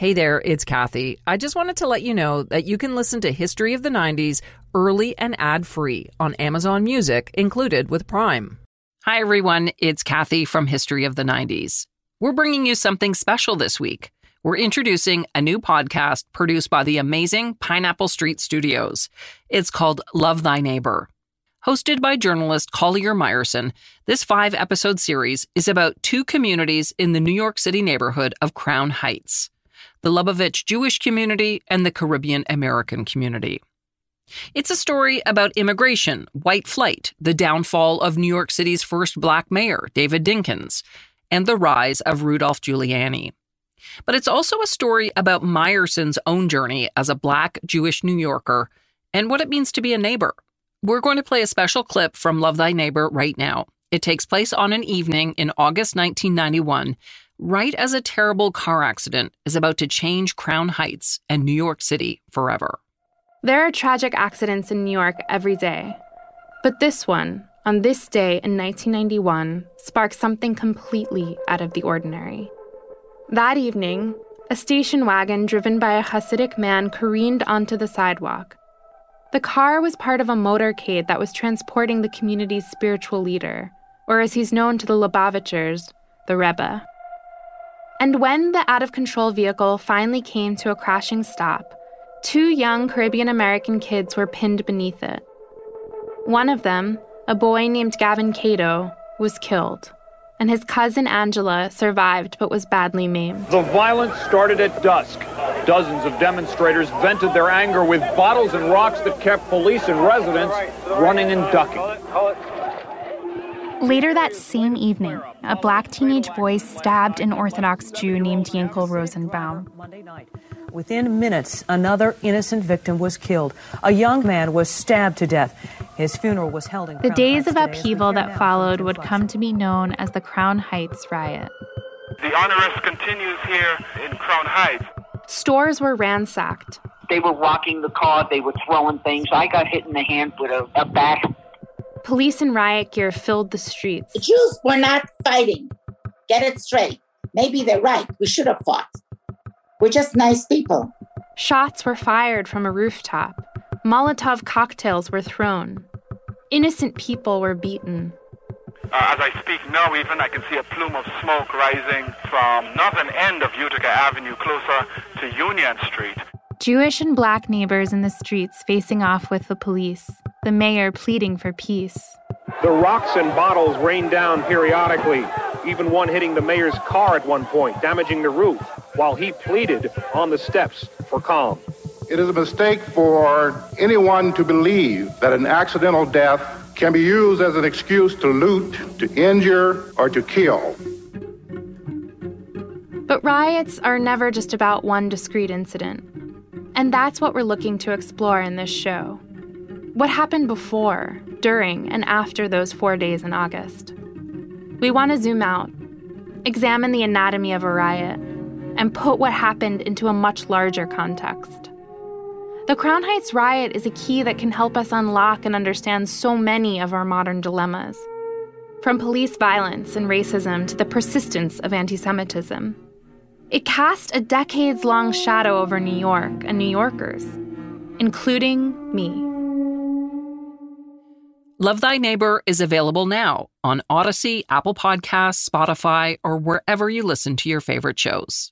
Hey there, it's Kathy. I just wanted to let you know that you can listen to History of the 90s early and ad free on Amazon Music, included with Prime. Hi, everyone. It's Kathy from History of the 90s. We're bringing you something special this week. We're introducing a new podcast produced by the amazing Pineapple Street Studios. It's called Love Thy Neighbor. Hosted by journalist Collier Meyerson, this five episode series is about two communities in the New York City neighborhood of Crown Heights the Lubavitch Jewish community, and the Caribbean American community. It's a story about immigration, white flight, the downfall of New York City's first black mayor, David Dinkins, and the rise of Rudolph Giuliani. But it's also a story about Meyerson's own journey as a black Jewish New Yorker and what it means to be a neighbor. We're going to play a special clip from Love Thy Neighbor right now. It takes place on an evening in August 1991 right as a terrible car accident is about to change Crown Heights and New York City forever. There are tragic accidents in New York every day. But this one, on this day in 1991, sparked something completely out of the ordinary. That evening, a station wagon driven by a Hasidic man careened onto the sidewalk. The car was part of a motorcade that was transporting the community's spiritual leader, or as he's known to the Lubavitchers, the Rebbe. And when the out of control vehicle finally came to a crashing stop, two young Caribbean American kids were pinned beneath it. One of them, a boy named Gavin Cato, was killed, and his cousin Angela survived but was badly maimed. The violence started at dusk. Dozens of demonstrators vented their anger with bottles and rocks that kept police and residents running and ducking. Later that same evening, a black teenage boy stabbed an Orthodox Jew named Yankel Rosenbaum. Within minutes, another innocent victim was killed. A young man was stabbed to death. His funeral was held in The days of upheaval that followed would come to be known as the Crown Heights riot. The unrest continues here in Crown Heights. Stores were ransacked. They were rocking the car, they were throwing things. I got hit in the hand with a, a bat Police and riot gear filled the streets. The Jews were not fighting. Get it straight. Maybe they're right. We should have fought. We're just nice people. Shots were fired from a rooftop. Molotov cocktails were thrown. Innocent people were beaten. Uh, as I speak now, even I can see a plume of smoke rising from northern end of Utica Avenue, closer to Union Street. Jewish and black neighbors in the streets facing off with the police the mayor pleading for peace. The rocks and bottles rained down periodically, even one hitting the mayor's car at one point, damaging the roof, while he pleaded on the steps for calm. It is a mistake for anyone to believe that an accidental death can be used as an excuse to loot, to injure, or to kill. But riots are never just about one discrete incident. And that's what we're looking to explore in this show. What happened before, during, and after those four days in August? We want to zoom out, examine the anatomy of a riot, and put what happened into a much larger context. The Crown Heights riot is a key that can help us unlock and understand so many of our modern dilemmas. From police violence and racism to the persistence of anti Semitism. It cast a decades long shadow over New York and New Yorkers, including me. Love Thy Neighbor is available now on Audacy, Apple Podcasts, Spotify, or wherever you listen to your favorite shows.